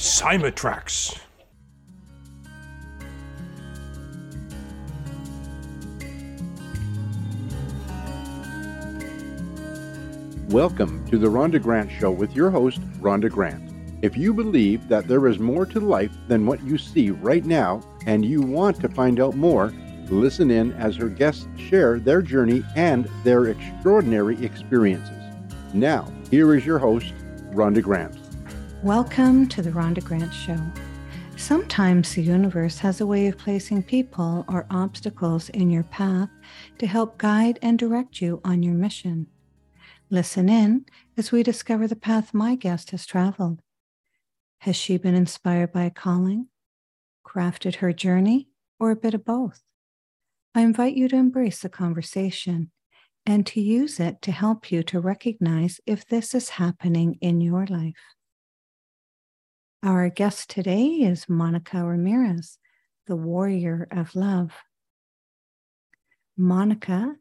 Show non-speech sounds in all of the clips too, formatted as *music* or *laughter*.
Cymatrax. Welcome to the Rhonda Grant Show with your host, Rhonda Grant. If you believe that there is more to life than what you see right now and you want to find out more, listen in as her guests share their journey and their extraordinary experiences. Now, here is your host, Rhonda Grant. Welcome to the Rhonda Grant Show. Sometimes the universe has a way of placing people or obstacles in your path to help guide and direct you on your mission. Listen in as we discover the path my guest has traveled. Has she been inspired by a calling, crafted her journey, or a bit of both? I invite you to embrace the conversation and to use it to help you to recognize if this is happening in your life. Our guest today is Monica Ramirez, the warrior of love. Monica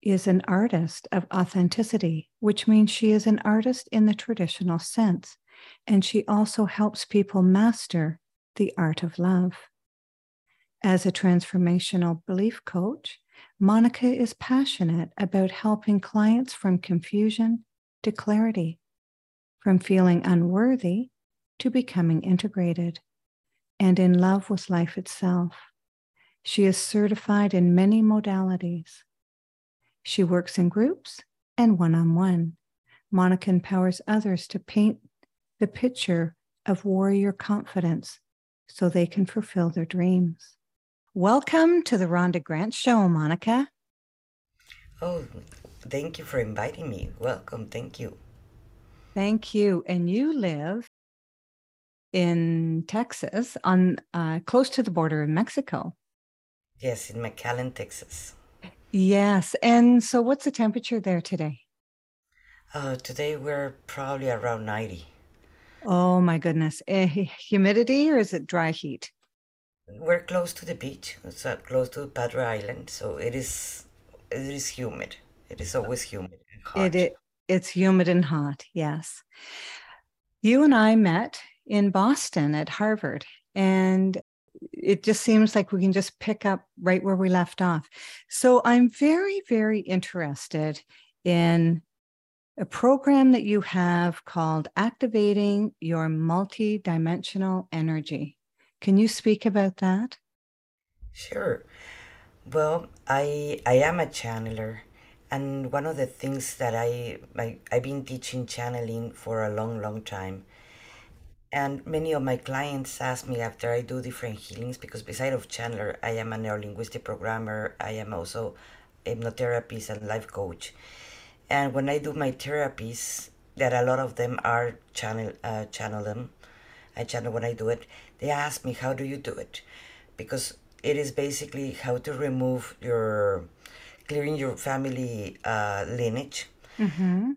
is an artist of authenticity, which means she is an artist in the traditional sense, and she also helps people master the art of love. As a transformational belief coach, Monica is passionate about helping clients from confusion to clarity, from feeling unworthy to becoming integrated, and in love with life itself. She is certified in many modalities she works in groups and one on one. Monica empowers others to paint the picture of warrior confidence so they can fulfill their dreams. Welcome to the Rhonda Grant Show, Monica. Oh, thank you for inviting me. Welcome. Thank you. Thank you. And you live in Texas, on uh, close to the border of Mexico. Yes, in McAllen, Texas. Yes. And so, what's the temperature there today? Uh, today we're probably around 90. Oh my goodness. Uh, humidity or is it dry heat? We're close to the beach. It's uh, close to Padre Island, so it is it is humid. It is always humid and hot. It, it it's humid and hot. Yes. You and I met in Boston at Harvard and it just seems like we can just pick up right where we left off. So I'm very, very interested in a program that you have called Activating Your Multidimensional Energy. Can you speak about that? Sure. Well, I I am a channeler and one of the things that I, I I've been teaching channeling for a long long time and many of my clients ask me after I do different healings because beside of channeler, I am a neurolinguistic programmer. I am also hypnotherapist and life coach. And when I do my therapies, that a lot of them are channel uh, channel them. I channel when I do it. They ask me how do you do it, because it is basically how to remove your clearing your family uh, lineage. Mm-hmm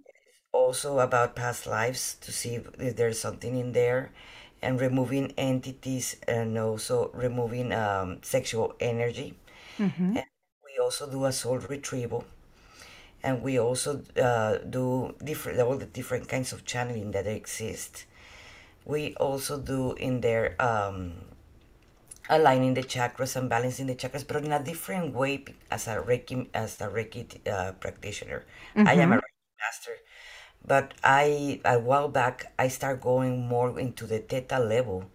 also about past lives to see if there's something in there and removing entities and also removing um, sexual energy. Mm-hmm. And we also do a soul retrieval. And we also uh, do different all the different kinds of channeling that exist. We also do in there um, aligning the chakras and balancing the chakras, but in a different way as a Reiki as a Reiki uh, practitioner. Mm-hmm. I am a mm-hmm. Reiki master, but I a while back I start going more into the theta level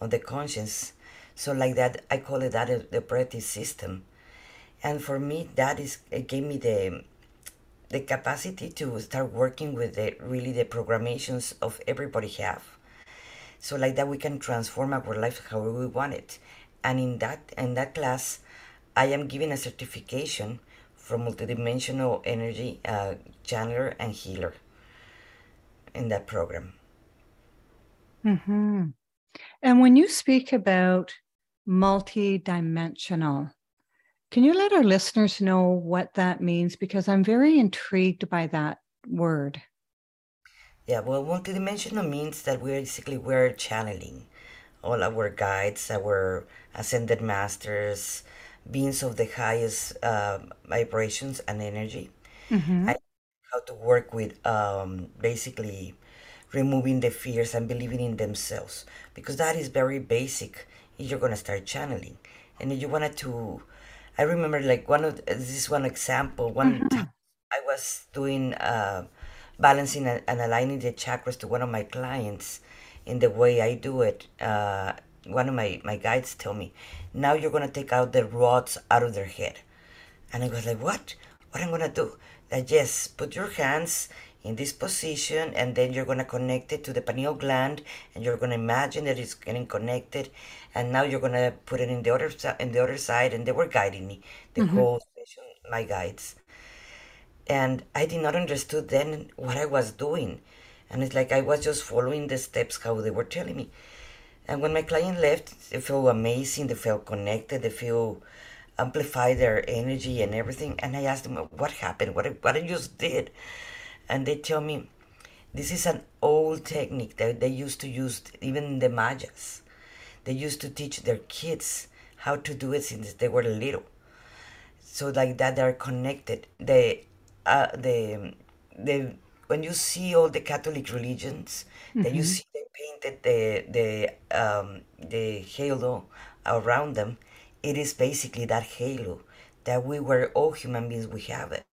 of the conscience. So like that I call it that the operative system. And for me that is it gave me the the capacity to start working with the really the programations of everybody have. So like that we can transform our life however we want it. And in that in that class I am given a certification from multidimensional energy uh, channeler and healer in that program. Hmm. And when you speak about multi-dimensional, can you let our listeners know what that means? Because I'm very intrigued by that word. Yeah, well, multidimensional means that we're basically we're channeling all our guides, our ascended masters, beings of the highest uh, vibrations and energy. Mm-hmm. I how to work with um, basically removing the fears and believing in themselves because that is very basic if you're going to start channeling. And if you wanted to i remember like one of this is one example one mm-hmm. time i was doing uh, balancing and, aligning the chakras to one of my clients in the way i do it uh, one of my, my guides tell me now you're going to take out the rods out of their head. And i was like what? What i'm going to do that yes put your hands in this position and then you're going to connect it to the pineal gland and you're going to imagine that it's getting connected and now you're going to put it in the other side in the other side and they were guiding me. The mm-hmm. whole session my guides. And i did not understood then what i was doing. And it's like i was just following the steps how they were telling me. And when my client left they felt amazing they felt connected they feel amplify their energy and everything and i asked them what happened? What, what i just did? And they tell me this is an old technique that they used to use even the mayas. They used to teach their kids how to do it since they were little. So like that they're connected. They uh, the the when you see all the catholic religions mm-hmm. that you see they painted the the um, the halo around them it is basically that halo that we were all human beings we have it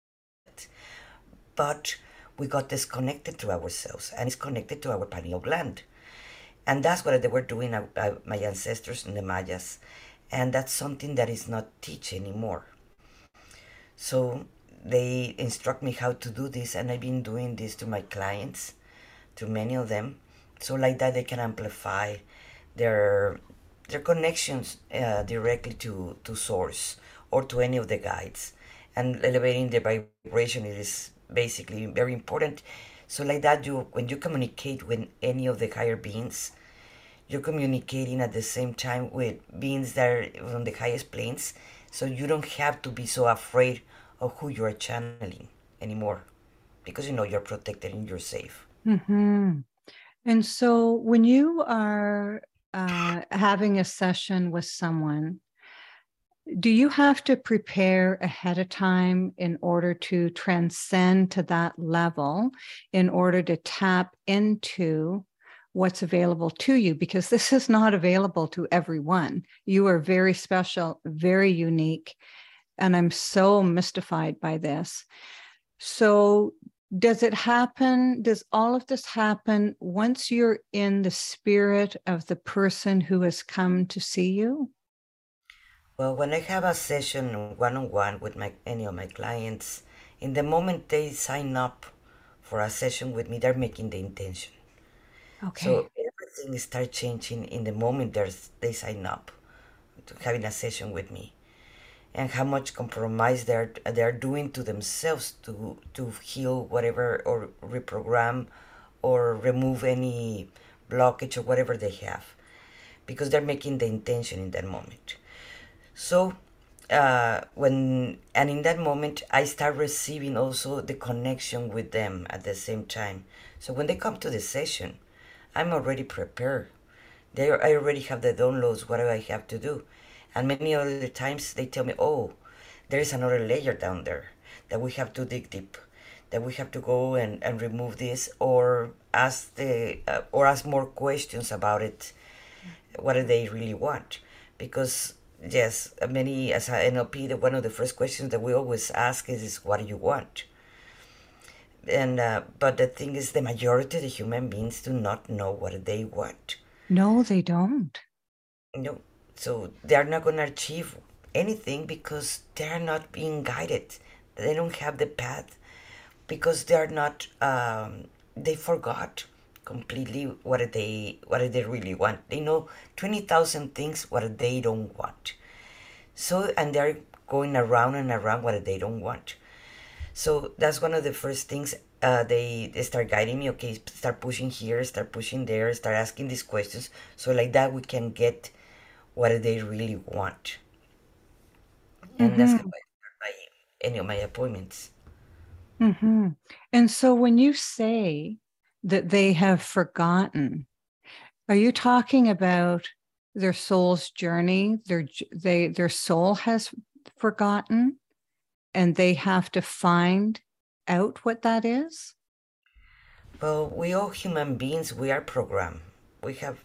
but we got disconnected to ourselves and it's connected to our pineal gland. And that's what they were doing, uh, uh, my ancestors and the Mayas. And that's something that is not teach anymore. So they instruct me how to do this, and I've been doing this to my clients, to many of them. So like that, they can amplify their their connections uh, directly to to source or to any of the guides, and elevating the vibration. is basically very important. So like that, you when you communicate with any of the higher beings, you're communicating at the same time with beings that are on the highest planes. So you don't have to be so afraid of who you are channeling anymore, because you know you're protected and you're safe. Mm-hmm. And so when you are uh, having a session with someone do you have to prepare ahead of time in order to transcend to that level in order to tap into what's available to you? Because this is not available to everyone. You are very special very unique and i'm so mystified by this. So does it happen does all of this happen once you're in the spirit of the person who has come to see you well, when I have a session one on one with my, any of my clients, in the moment they sign up for a session with me, they're making the intention. Okay. So everything starts changing in the moment they sign up to having a session with me, and how much compromise they're they're doing to themselves to to heal whatever or reprogram or remove any blockage or whatever they have, because they're making the intention in that moment. So uh, when and in that moment I start receiving also the connection with them at the same time. So when they come to the session, I'm already prepared. They I already have the downloads what do I have to do, and many other times they tell me, oh, there is another layer down there that we have to dig deep, that we have to go and, and remove this or ask the uh, or ask more questions about it. What do they really want? Because yes, many as a NLP, the, one of the first questions that we always ask is, is what do you want? And uh, but the thing is, the majority of the human beings do not know what they want. No, they don't. No, so they are not going to achieve anything because they are not being guided. They don't have the path because they are not. Um, they forgot completely what they what they really want. They know twenty thousand things what they don't want. So and they're going around and around what they don't want. So that's one of the first things uh, they, they start guiding me okay start pushing here start pushing there start asking these questions so like that we can get what do they really want and mm-hmm. that's how I start my, any of my appointments mm-hmm. and so when you say that they have forgotten are you talking about their soul's journey their they their soul has forgotten and they have to find out what that is? Well, we all human beings, we are programmed. We have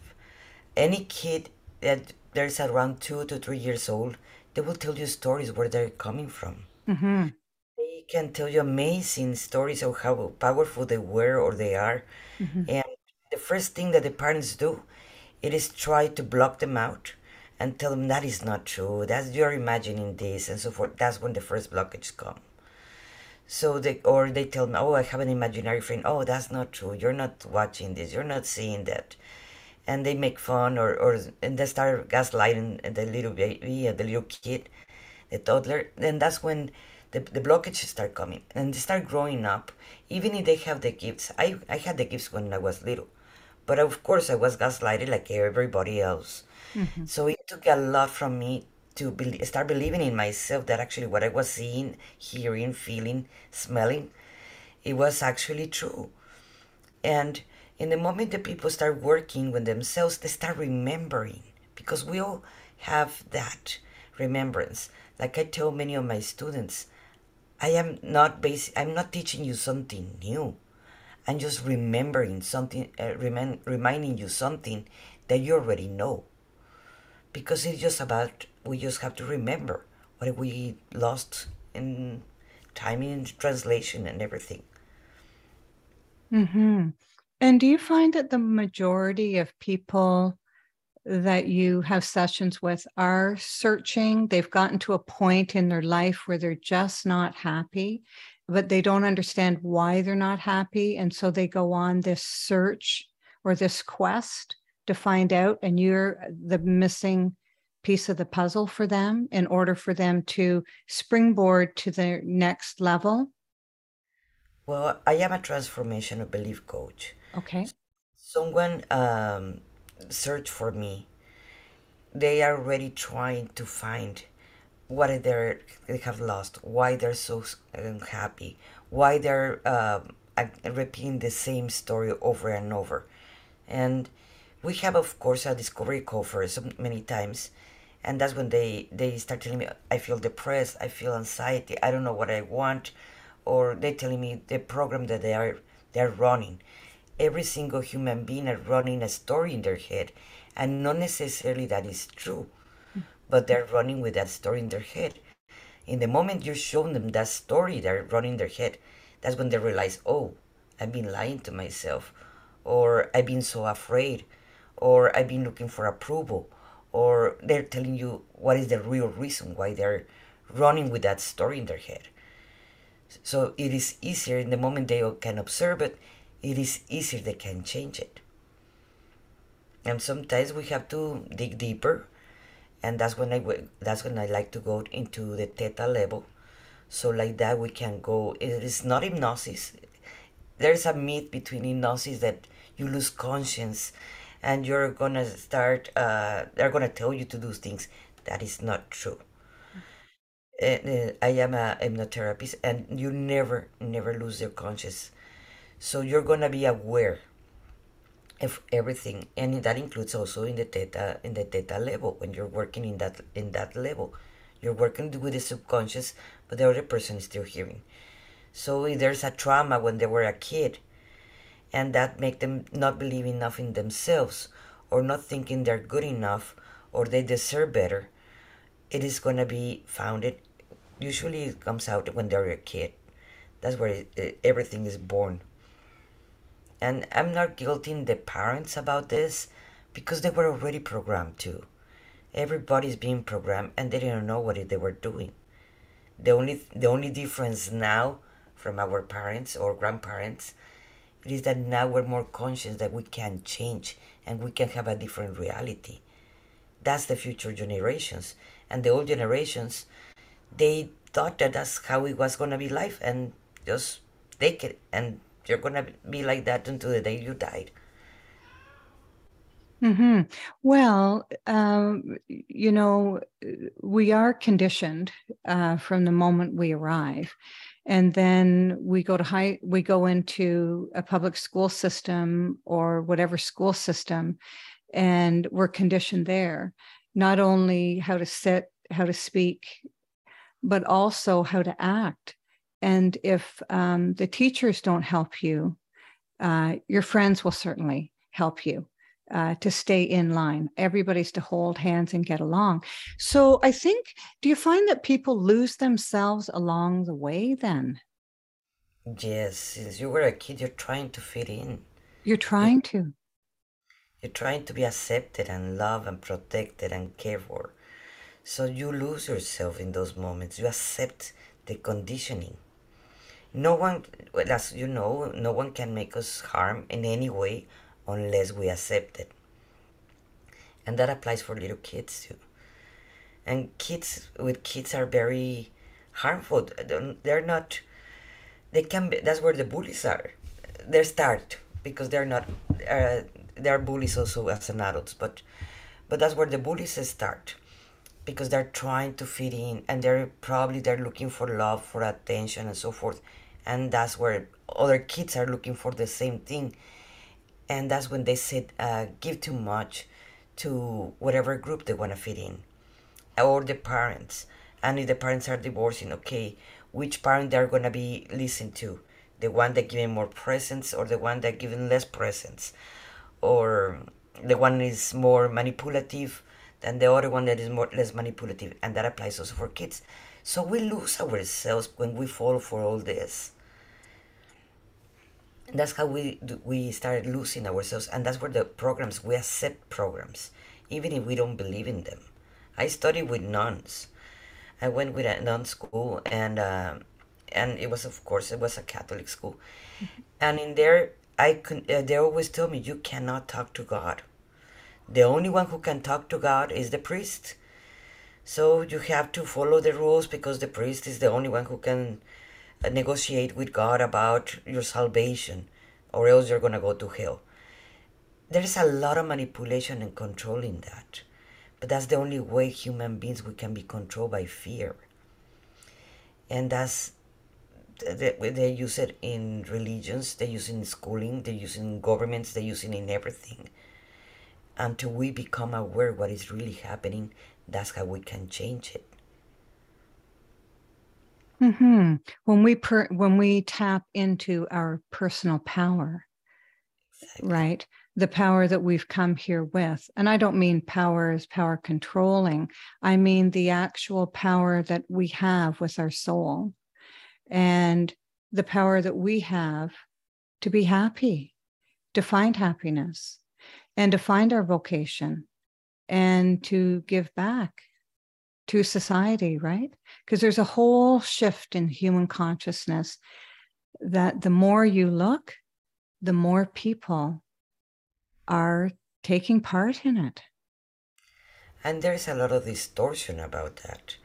any kid that there's around two to three years old, they will tell you stories where they're coming from. Mm-hmm. They can tell you amazing stories of how powerful they were or they are. Mm-hmm. And the first thing that the parents do, it is try to block them out and tell them that is not true. That's you're imagining this and so forth. That's when the first blockage come. So they or they tell me, oh, I have an imaginary friend. Oh, that's not true. You're not watching this. You're not seeing that. And they make fun or, or and they start gaslighting the little baby, the little kid, the toddler. Then that's when the, the blockages start coming and they start growing up. Even if they have the gifts, I, I had the gifts when I was little, but of course I was gaslighted like everybody else. Mm-hmm. So it took a lot from me to be, start believing in myself that actually what I was seeing, hearing, feeling, smelling, it was actually true. And in the moment that people start working with themselves, they start remembering because we all have that remembrance. Like I tell many of my students, I am not basic, I'm not teaching you something new. I'm just remembering something, uh, remind, reminding you something that you already know. Because it's just about we just have to remember what we lost in timing and translation and everything. Mm-hmm. And do you find that the majority of people that you have sessions with are searching? They've gotten to a point in their life where they're just not happy, but they don't understand why they're not happy. And so they go on this search or this quest to find out, and you're the missing piece of the puzzle for them in order for them to springboard to the next level? Well, I am a transformational belief coach. Okay. Someone um, search for me. They are already trying to find what they they have lost, why they're so unhappy, why they're uh, repeating the same story over and over, and we have of course a discovery call for so many times and that's when they they start telling me i feel depressed i feel anxiety i don't know what i want or they're telling me the program that they are they're running every single human being are running a story in their head and not necessarily that is true but they're running with that story in their head in the moment you show them that story they're running their head that's when they realize oh i've been lying to myself or i've been so afraid or i've been looking for approval or they're telling you what is the real reason why they're running with that story in their head. So it is easier in the moment they can observe it, it is easier they can change it. And sometimes we have to dig deeper, and that's when I that's when I like to go into the theta level. So like that we can go. It is not hypnosis. There's a myth between hypnosis that you lose conscience and you're gonna start uh, they're gonna tell you to do things that is not true uh, i am a hypnotherapist and you never never lose your conscious so you're gonna be aware of everything and that includes also in the theta in the theta level when you're working in that in that level. You're working with the subconscious but the other person is still hearing. So if there's a trauma when they were a kid and that make them not believe enough in themselves or not thinking they're good enough or they deserve better it is going to be founded usually it comes out when they're a kid. That's where it, it, everything is born and i'm not guilting the parents about this because they were already programmed too everybody's being programmed and they didn't know what they were doing the only the only difference now from our parents or grandparents is that now we're more conscious that we can change and we can have a different reality. That's the future generations. And the old generations, they thought that that's how it was going to be life and just take it and You're gonna be like that until the day you died. hmm Well, um, you know, we are conditioned uh, from the moment we arrive, and then we go to high. We go into a public school system or whatever school system, and we're conditioned there, not only how to sit, how to speak, but also how to act. And if um, the teachers don't help you, uh, your friends will certainly help you uh, to stay in line. Everybody's to hold hands and get along. So I think, do you find that people lose themselves along the way then? Yes, since you were a kid, you're trying to fit in. You're trying to. You're trying to be accepted and loved and protected and cared for. So you lose yourself in those moments. You accept the conditioning. No one, as you know, no one can make us harm in any way unless we accept it. And that applies for little kids too. And kids with kids are very harmful. They're not. They can. Be, that's where the bullies are. They start because they're not. Uh, they are bullies also as an adults, but but that's where the bullies start because they're trying to fit in and they're probably they're looking for love for attention and so forth and that's where other kids are looking for the same thing. And that's when they said uh, give too much to whatever group they want to fit in or the parents. And if the parents are divorcing okay which parent they're going to be listened to? The one that giving more presents or the one that giving less presents or the one is more manipulative than the other one that is more less manipulative and that applies also for kids. So we lose ourselves when we fall for all this that's how we we started losing ourselves and that's where the programs we accept programs even if we don't believe in them i studied with nuns i went with a nun school and uh, and it was of course it was a catholic school mm-hmm. and in there I uh, they always told me you cannot talk to God. The only one who can talk to God is the priest. So you have to follow the rules because the priest is the only one who can negotiate with God about your salvation, or else you're going to go to hell. There's a lot of manipulation and control in that. But that's the only way human beings we can be controlled by fear. And that's they, they use it in religions, they use it in schooling, they use it in governments, they use it in everything. Until we become aware what is really happening, that's how we can change it. Mm-hmm. When we per, when we tap into our personal power, exactly. right? The power that we've come here with, and I don't mean power as power controlling. I mean the actual power that we have with our soul and the power that we have to be happy, to find happiness, and to find our vocation and to give back to society, right? Because there's a whole shift in human consciousness that the more you look, the more people are taking part in it. And there's a lot of distortion about that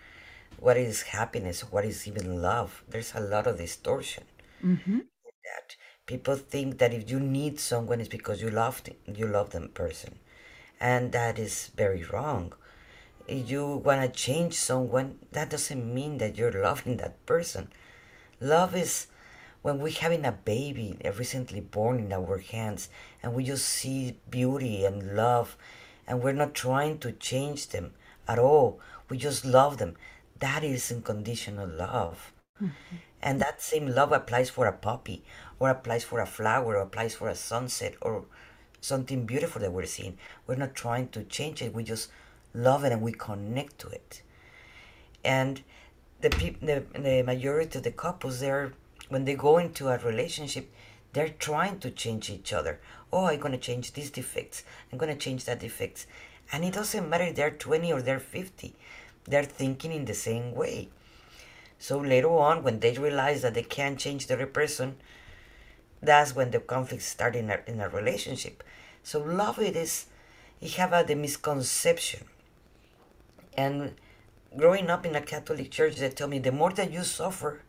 what is happiness, what is even love. There's a lot of distortion. Mm-hmm. That people think that if you need someone, it's because you love you love them person, and that is very wrong. You want to change someone, that doesn't mean that you're loving that person. Love is when we're having a baby recently born in our hands and we just see beauty and love and we're not trying to change them at all. We just love them that is unconditional love. Mm-hmm. And that same love applies for a puppy, or applies for a flower, or applies for a sunset, or something beautiful that we're seeing. We're not trying to change it, we just love it and we connect to it. And the, the, the majority of the couples, they're, when they go into a relationship, they're trying to change each other. Oh, I'm to change these defects. I'm to change that defects. And it doesn't matter if they're 20 or they're 50 they're thinking in the same way. So later on, when they realize that they can't change the other person, that's when the conflicts start in a, in a relationship. So love it is, you have a, the misconception. And growing up in a Catholic church, they tell me the more that you suffer,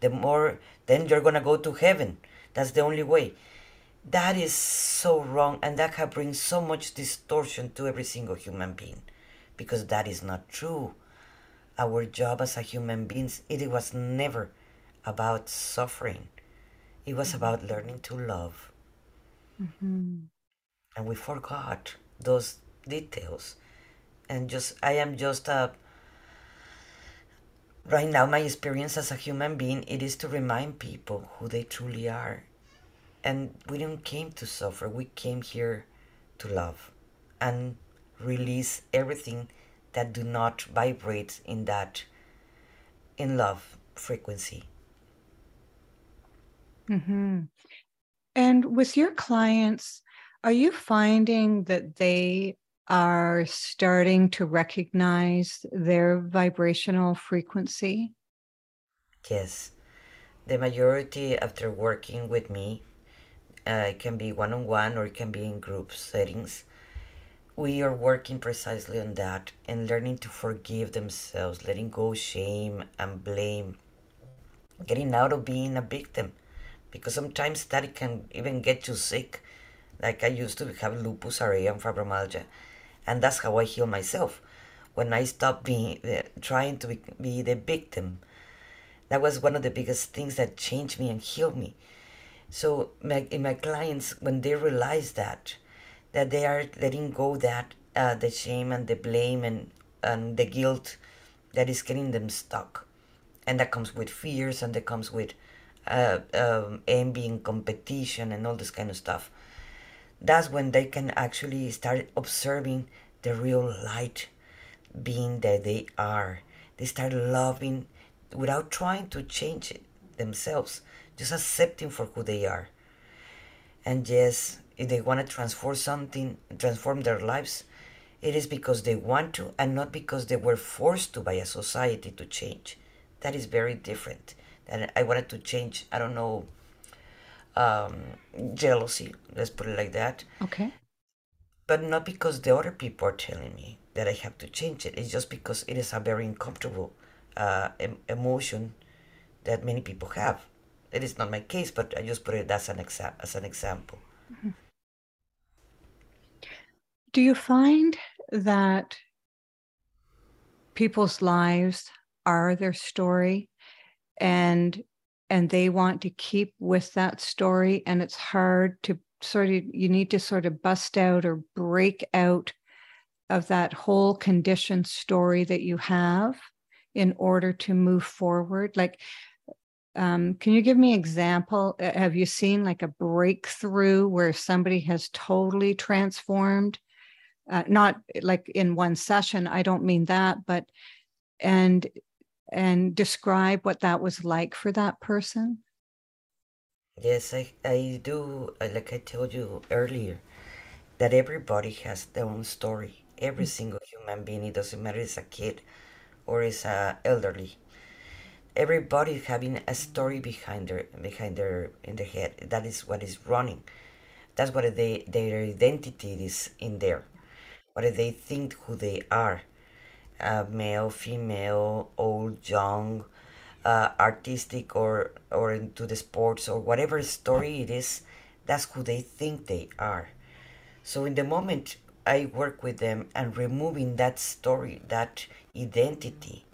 the more then you're gonna go to heaven. That's the only way. That is so wrong, and that can bring so much distortion to every single human being because that is not true. Our job as a human beings, it was never about suffering. It was about learning to love. Mm-hmm. And we forgot those details. And just, I am just a, right now, my experience as a human being, it is to remind people who they truly are. And we didn't came to suffer. We came here to love and release everything that do not vibrate in that in love frequency. Mm-hmm. And with your clients, are you finding that they are starting to recognize their vibrational frequency? Yes. The majority, after working with me, uh, it can be one on one or it can be in group settings. We are working precisely on that and learning to forgive themselves, letting go shame and blame, getting out of being a victim because sometimes that can even get you sick. Like I used to have lupus, RA, and fibromyalgia, and that's how I heal myself. When I stop being uh, trying to be, the victim, that was one of the biggest things that changed me and healed me. So my, in my clients, when they realize that, that they are letting go that uh, the shame and the blame and and the guilt that is getting them stuck, and that comes with fears and that comes with uh, um, envy and competition and all this kind of stuff. That's when they can actually start observing the real light being that they are. They start loving without trying to change themselves, just accepting for who they are. And yes, if they want to transform something, transform their lives, it is because they want to and not because they were forced to by a society to change. That is very different and I wanted to change. I don't know, um, jealousy. Let's put it like that. Okay. But not because the other people are telling me that I have to change it. It's just because it is a very uncomfortable uh, em- emotion that many people have. It is not my case, but I just put it as an exa- as an example. Mm-hmm. Do you find that people's lives are their story and and they want to keep with that story and it's hard to sort of you need to sort of bust out or break out of that whole condition story that you have in order to move forward. Like um, can you give me an example? Uh, have you seen like a breakthrough where somebody has totally transformed uh, not like in one session i don't mean that but and and describe what that was like for that person? Yes, I, I do. Uh, like I told you earlier, that everybody has their own story. Every mm-hmm. single human being, it doesn't matter if it's a kid or it's a elderly. Everybody having a story behind their behind their in their head. That is what is running. That's what they their identity is in there. What they think who they are uh, male, female, old, young, uh, artistic, or or into the sports or whatever story it is. That's who they think they are. So in the moment I work with them and removing that story, that identity,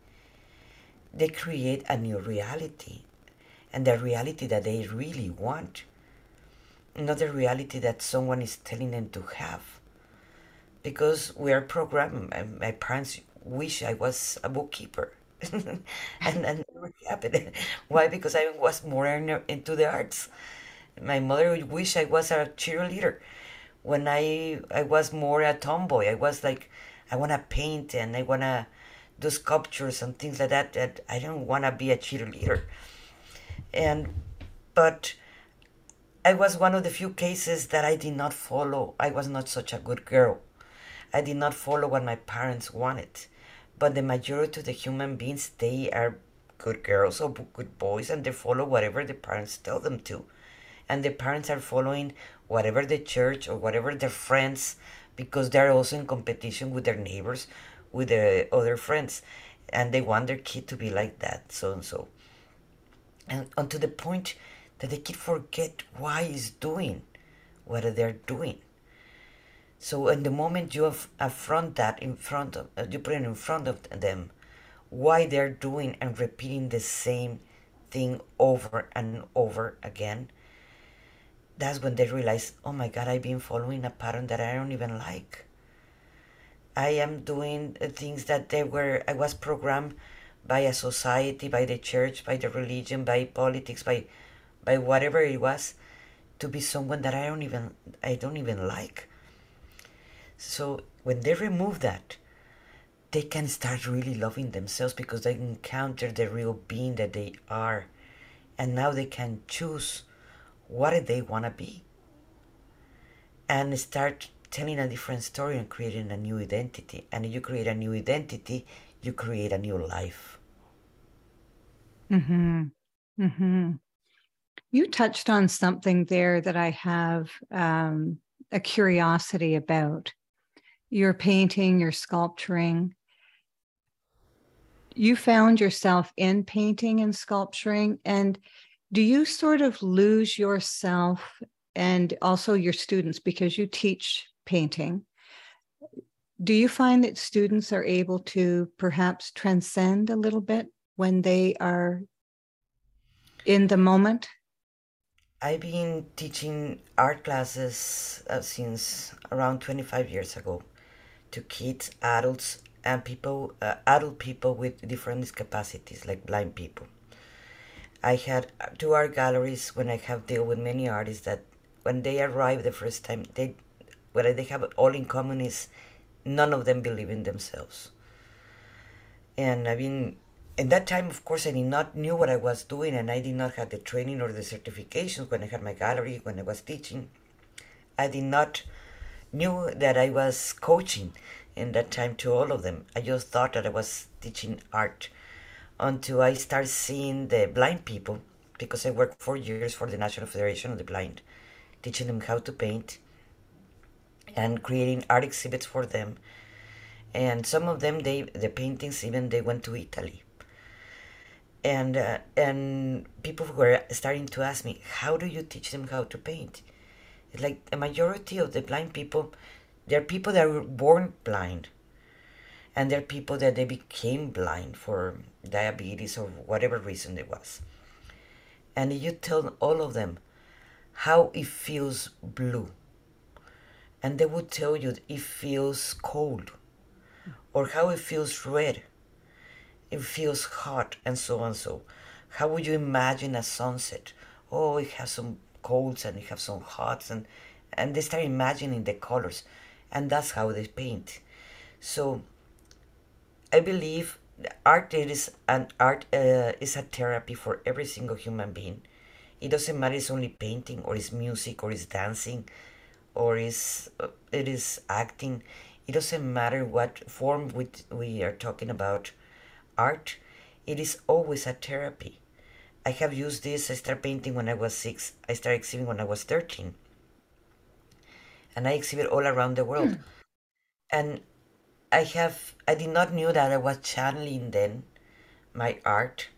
they create a new reality, and the reality that they really want, not the reality that someone is telling them to have because we are programmed. My, my parents wish I was a bookkeeper. *laughs* and and happened. *laughs* Why? Because I was more into the arts. My mother would wish I was a cheerleader. When I I was more a tomboy, I was like, I wanna paint and I wanna do sculptures and things like that. That I don't wanna be a cheerleader. And but I was one of the few cases that I did not follow. I was not such a good girl. I did not follow what my parents wanted but the majority of the human beings they are good girls or good boys and they follow whatever the parents tell them to and the parents are following whatever the church or whatever their friends because they're also in competition with their neighbors with the other friends and they want their kid to be like that so and so and, and to the point that the kid forget why he's doing what they're doing. So in the moment you affront that in front of, uh, you put it in front of them, why they're doing and repeating the same thing over and over again, that's when they realize, oh my God, I've been following a pattern that I don't even like. I am doing things that they were, I was programmed by a society, by the church, by the religion, by politics, by, by whatever it was, to be someone that I don't even, I don't even like. So when they remove that, they can start really loving themselves because they encounter the real being that they are. And now they can choose what they want to be and start telling a different story and creating a new identity. And you create a new identity, you create a new life. Hmm. Hmm. You touched on something there that I have um, a curiosity about. Your painting, your sculpturing. You found yourself in painting and sculpturing, and do you sort of lose yourself and also your students because you teach painting? Do you find that students are able to perhaps transcend a little bit when they are in the moment? I've been teaching art classes uh, since around 25 years ago to kids, adults, and people, uh, adult people with different discapacities, like blind people. I had two art galleries when I have dealt with many artists that when they arrive the first time, they what they have all in common is none of them believe in themselves. And I mean, in that time, of course, I did not knew what I was doing, and I did not have the training or the certifications when I had my gallery when I was teaching. I did not knew that I was coaching in that time to all of them. I just thought that I was teaching art until I started seeing the blind people because I worked four years for the National Federation of the Blind, teaching them how to paint and creating art exhibits for them. And some of them, they the paintings even they went to Italy. And uh, and people were starting to ask me, how do you teach them how to paint? Like a majority of the blind people, they're people that were born blind, and they're people that they became blind for diabetes or whatever reason it was. And you tell all of them how it feels blue. And they would tell you it feels cold or how it feels red. It feels hot and so on. So how would you imagine a sunset? Oh it has some colds and you have some hots and and they start imagining the colors. And that's how they paint. So i believe art is an art uh, is a therapy for every single human being. It doesn't matter it's only painting or it's music or it's dancing or is uh, it is acting. It doesn't matter what form we, we are talking about art. It is always a therapy i have used this i started painting when i was six i started exhibiting when i was 13 and i exhibit all around the world hmm. and i have i did not knew that i was channeling then my art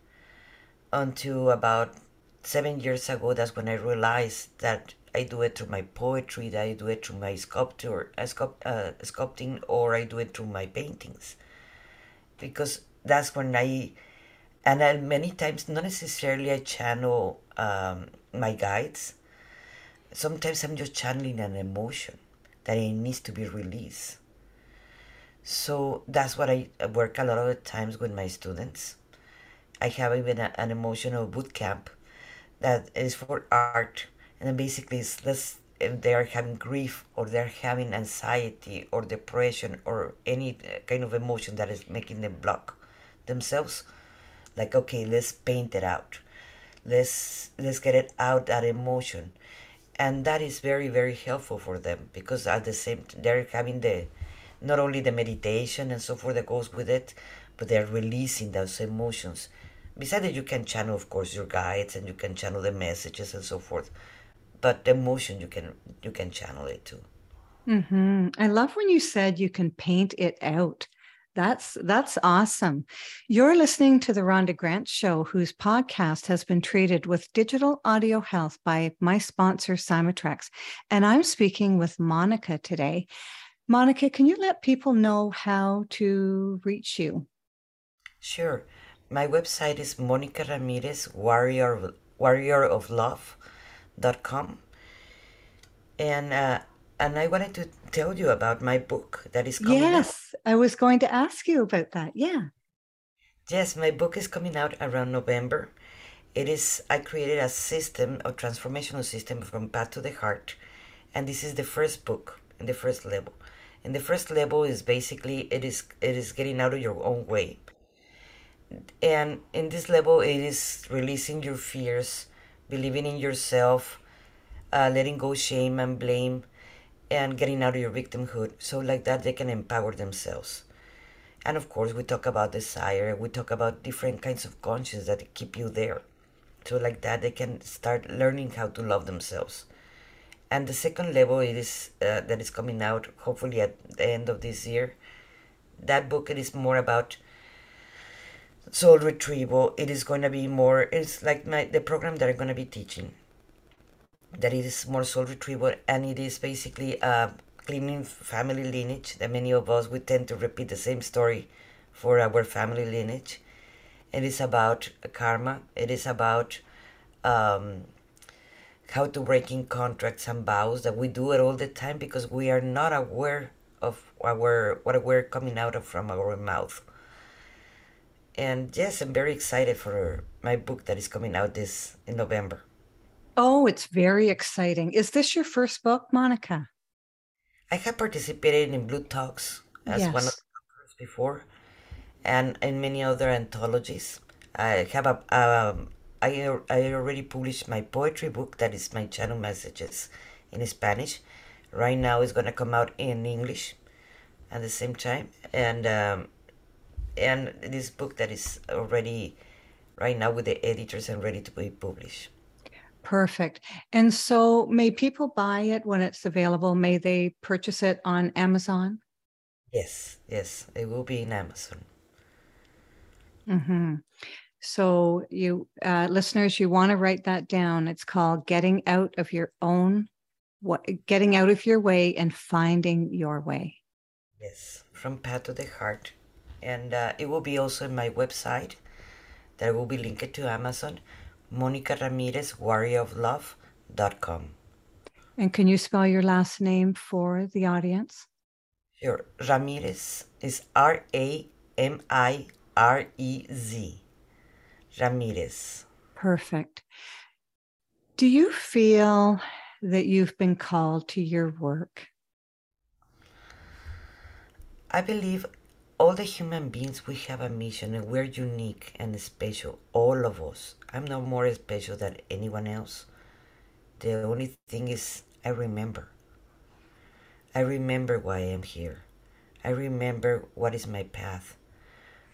until about seven years ago that's when i realized that I do it through my poetry, that I do it through my sculpture, uh, sculpt, uh, sculpting, or I do it through my paintings. Because that's when I, and I, many times, not necessarily I channel um, my guides. Sometimes I'm just channeling an emotion that it needs to be released. So that's what I work a lot of the times with my students. I have even a, an emotional boot camp that is for art and basically it's less if they are having grief or they're having anxiety or depression or any kind of emotion that is making them block themselves like okay let's paint it out. Let's let's get it out that emotion. And that is very very helpful for them because at the same they're having the not only the meditation and so forth that goes with it but they're releasing those emotions. Besides that you can channel of course your guides and you can channel the messages and so forth but the emotion you can you can channel it too. Mm-hmm. i love when you said you can paint it out That's that's awesome. You're listening to the Rhonda Grant Show, whose podcast has been treated with digital audio health by my sponsor, Cymatrax. And I'm speaking with Monica today. Monica, can you let people know how to reach you? Sure. My website is Monica Ramirez, warrior, warrior of love.com. And uh, and I wanted to tell you about my book that is coming out. yes out. i was going to ask you about that yeah yes my book is coming out around november it is i created a system a transformational system from path to the heart and this is the first book in the first level and the first level is basically it is it is getting out of your own way and in this level it is releasing your fears believing in yourself uh, letting go shame and blame and getting out of your victimhood so like that they can empower themselves. And of course we talk about desire we talk about different kinds of conscience that keep you there. So like that they can start learning how to love themselves. And the second level it is uh, that is coming out hopefully at the end of this year that book it is more about soul retrieval. It is going to be more it's like my the program that i'm going to be teaching that it is more soul retrieval and it is basically a cleaning family lineage that many of us we tend to repeat the same story for our family lineage. It is about karma. It is about um, how to breaking contracts and vows that we do it all the time because we are not aware of our what we're coming out of from our mouth. And yes i'm very excited for my book that is coming out this in november Oh, it's very exciting. Is this your first book, Monica? I have participated in Blue Talks as yes. one of the authors before, and in many other anthologies. I have a, um, I, I already published my poetry book that is my channel messages in Spanish. Right now, it's gonna come out in English at the same time, and um, and this book that is already right now with the editors and ready to be published. Perfect. And so, may people buy it when it's available? May they purchase it on Amazon? Yes, yes, it will be in Amazon. Mm-hmm. So, you uh, listeners, you want to write that down. It's called "Getting Out of Your Own," what getting out of your way and finding your way. Yes, from path to the heart, and uh, it will be also in my website. That will be linked to Amazon Monica Ramirez, warrior of love.com. And can you spell your last name for the audience? Sure. Ramirez is R A M I R E Z. Ramirez. Perfect. Do you feel that you've been called to your work? I believe all the human beings we have a mission and we're unique and special all of us. I'm no more special than anyone else. The only thing is i remember. I remember why i am here. I remember what is my path.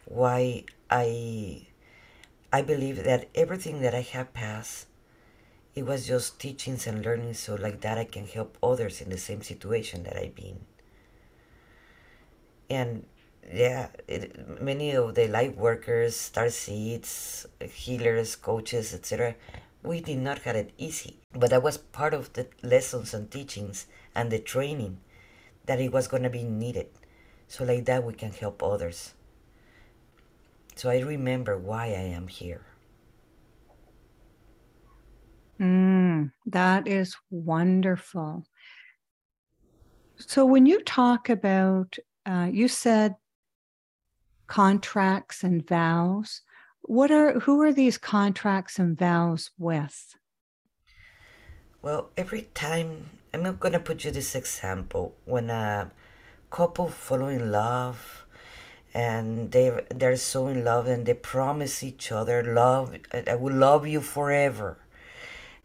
Why i i believe that everything that i have passed it was just teachings and learning so like that i can help others in the same situation that i've been. And yeah, it, many of the light workers, star seeds, healers, coaches, etc., we did not have it easy. But that was part of the lessons and teachings and the training that it was going to be needed. So like that, we can help others. So I remember why I am here. Mm, that is wonderful. So when you talk about, uh, you said contracts and vows. What are who are these contracts and vows with? Well, every time I'm not gonna put you this example when a couple fall in love and they they're so in love and they promise each other love I will love you forever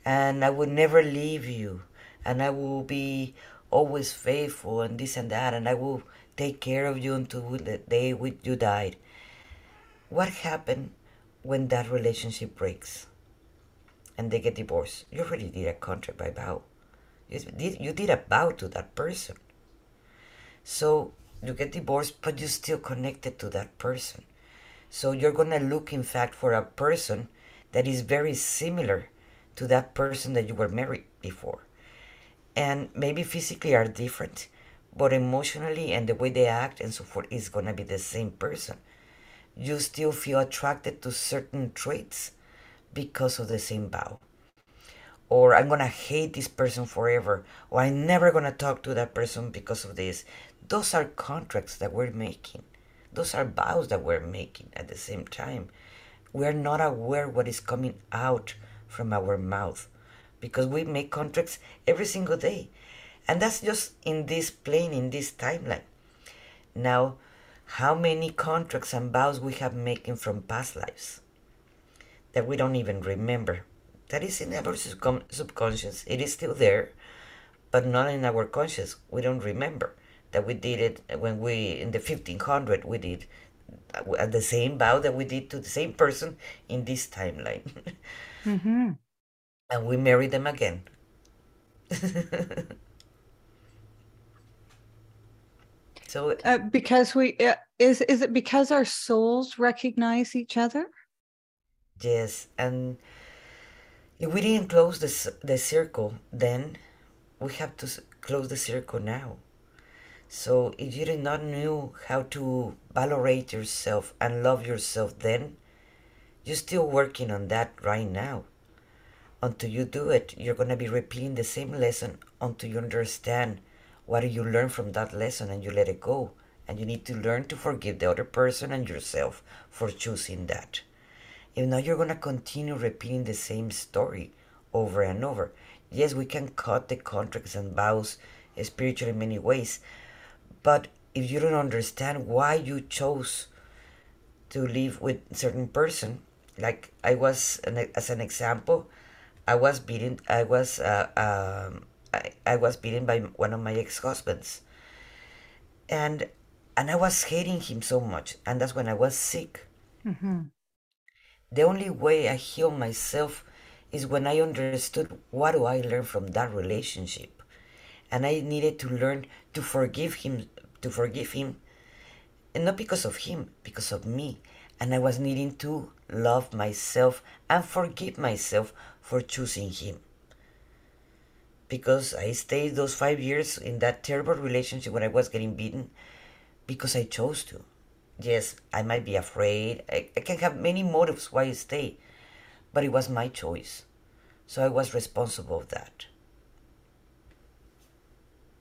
and I will never leave you and I will be always faithful and this and that and I will take care of you until the day you died. What happened when that relationship breaks and they get divorced? You already did a contract by vow. You did, you did a vow to that person. So you get divorced, but you're still connected to that person. So you're going to look, in fact, for a person that is very similar to that person that you were married before. And maybe physically are different, but emotionally and the way they act and so forth is going to be the same person. You still feel attracted to certain traits because of the same vow. Or I'm going to hate this person forever, or I'm never going to talk to that person because of this. Those are contracts that we're making. Those are vows that we're making at the same time. We're not aware what is coming out from our mouth because we make contracts every single day. And that's just in this plane, in this timeline. Now, how many contracts and vows we have making from past lives that we don't even remember. That is in our subconscious. It is still there, but not in our conscious. We don't remember that we did it when we in the 1500 we did uh, the same vow that we did to the same person in this timeline mm-hmm. *laughs* and we married them again *laughs* so uh, because we uh, is is it because our souls recognize each other yes and if we didn't close the, the circle then we have to close the circle now so if you did not know how to valorate yourself and love yourself then, you're still working on that right now. Until you do it, you're going to be repeating the same lesson until you understand what do you learn from that lesson and you let it go. And you need to learn to forgive the other person and yourself for choosing that. If not, you're going to continue repeating the same story over and over. Yes, we can cut the contracts and vows spiritually in many ways, but if you don't understand why you chose to live with certain person, like I was, as an example, I was beaten. I was uh, um, I, I was beaten by one of my ex-husbands, and and I was hating him so much, and that's when I was sick. Mm-hmm. The only way I heal myself is when I understood what do I learn from that relationship and I needed to learn to forgive him, to forgive him, and not because of him, because of me. And I was needing to love myself and forgive myself for choosing him. Because I stayed those five years in that terrible relationship when I was getting beaten because I chose to. Yes, I might be afraid. I, I can have many motives why I stay, but it was my choice. So I was responsible of that.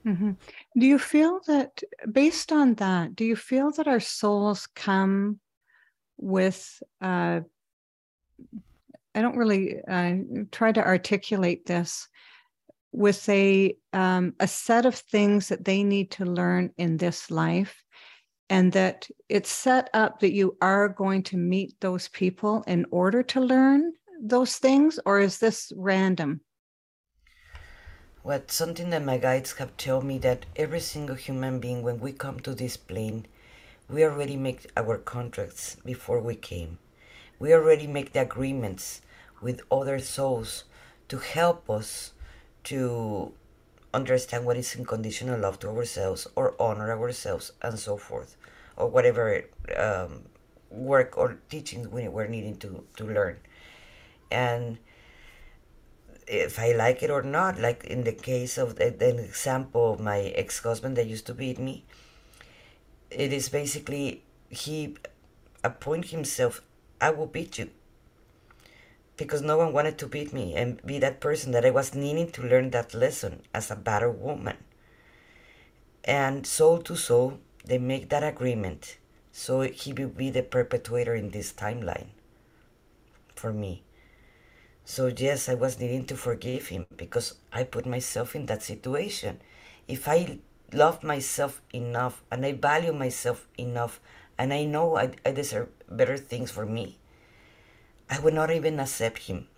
Mm-hmm. Do you feel that, based on that, do you feel that our souls come with, uh, I don't really uh, try to articulate this, with a um, a set of things that they need to learn in this life, and that it's set up that you are going to meet those people in order to learn those things, or is this random? What something that my guides have told me that every single human being, when we come to this plane, we already make our contracts before we came. We already make the agreements with other souls to help us to understand what is unconditional love to ourselves or honor ourselves and so forth or whatever um, work or teachings we, we're needing to, to learn and if I like it or not. Like in the case of the, the example of my ex husband that used to beat me, it is basically he appoint himself, I will beat you. Because no one wanted to beat me and be that person that I was needing to learn that lesson as a better woman. And soul to soul, they make that agreement. So he will be the perpetuator in this timeline for me. So, yes, I was needing to forgive him because I put myself in that situation. If I love myself enough and I value myself enough and I know I, I deserve better things for me, I would not even accept him.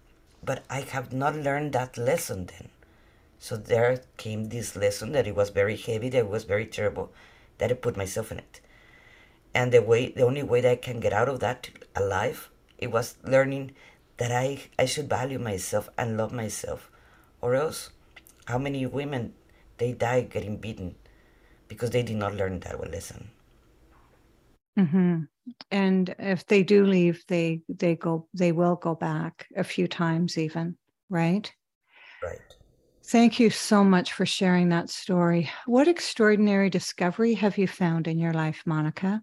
But I have not learned that lesson then. So there came this lesson that it was very heavy, that it was very terrible, that I put myself in it. And the way, the only way that I can get out of that alive, it was learning that I, I should value myself and love myself. Or else, how many women they die getting beaten because they did not learn that one lesson. Mm-hmm. And if they do leave, they they go they will go back a few times even, right? Right. Thank you so much for sharing that story. What extraordinary discovery have you found in your life, Monica?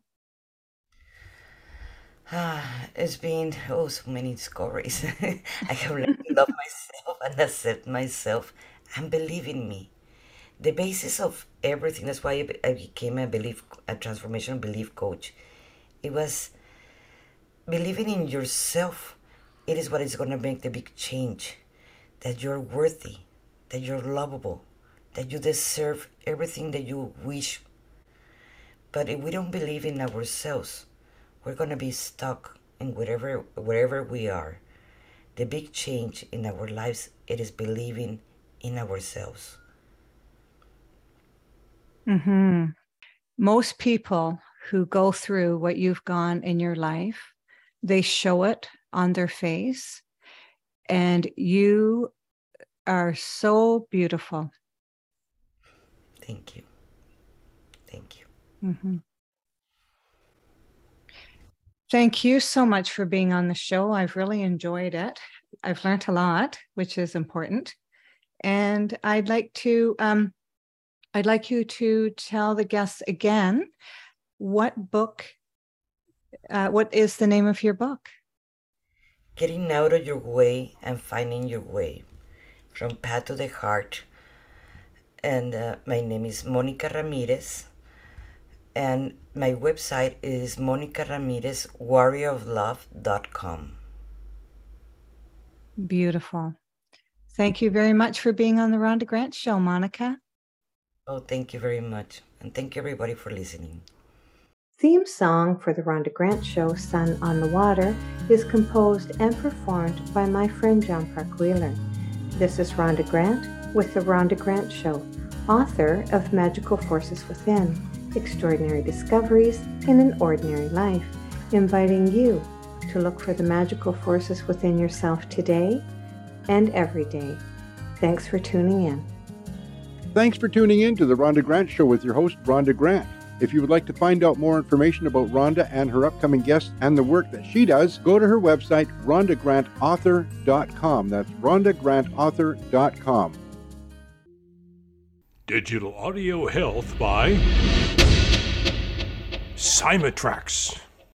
Ah, *sighs* it's been oh so many discoveries. *laughs* I have learned to love myself and accept myself and believe in me. The basis of everything. That's why I became a belief, a transformation belief coach. It was believing in yourself. It is what is going to make the big change. That you're worthy, that you're lovable, that you deserve everything that you wish. But if we don't believe in ourselves, we're going to be stuck in whatever wherever we are. The big change in our lives it is believing in ourselves. Mm-hmm. Most people who go through what you've gone in your life, they show it on their face, and you are so beautiful. Thank you. Thank you. Mm-hmm. Thank you so much for being on the show. I've really enjoyed it. I've learned a lot, which is important. And I'd like to um, I'd like you to tell the guests again what book, uh, what is the name of your book? Getting out of your way and finding your way, from Path to the Heart. And uh, my name is Monica Ramirez and my website is Monica Ramirez, warrioroflove.com. Beautiful. Thank you very much for being on the Rhonda Grant Show, Monica. Oh, thank you very much. And thank you, everybody, for listening. Theme song for the Rhonda Grant Show, Sun on the Water, is composed and performed by my friend John Park Wheeler. This is Rhonda Grant with the Rhonda Grant Show, author of Magical Forces Within extraordinary discoveries in an ordinary life, inviting you to look for the magical forces within yourself today and every day. Thanks for tuning in. Thanks for tuning in to the Rhonda Grant Show with your host, Rhonda Grant. If you would like to find out more information about Rhonda and her upcoming guests and the work that she does, go to her website, rhondagrantauthor.com. That's rhondagrantauthor.com. Digital Audio Health by Cymatrax.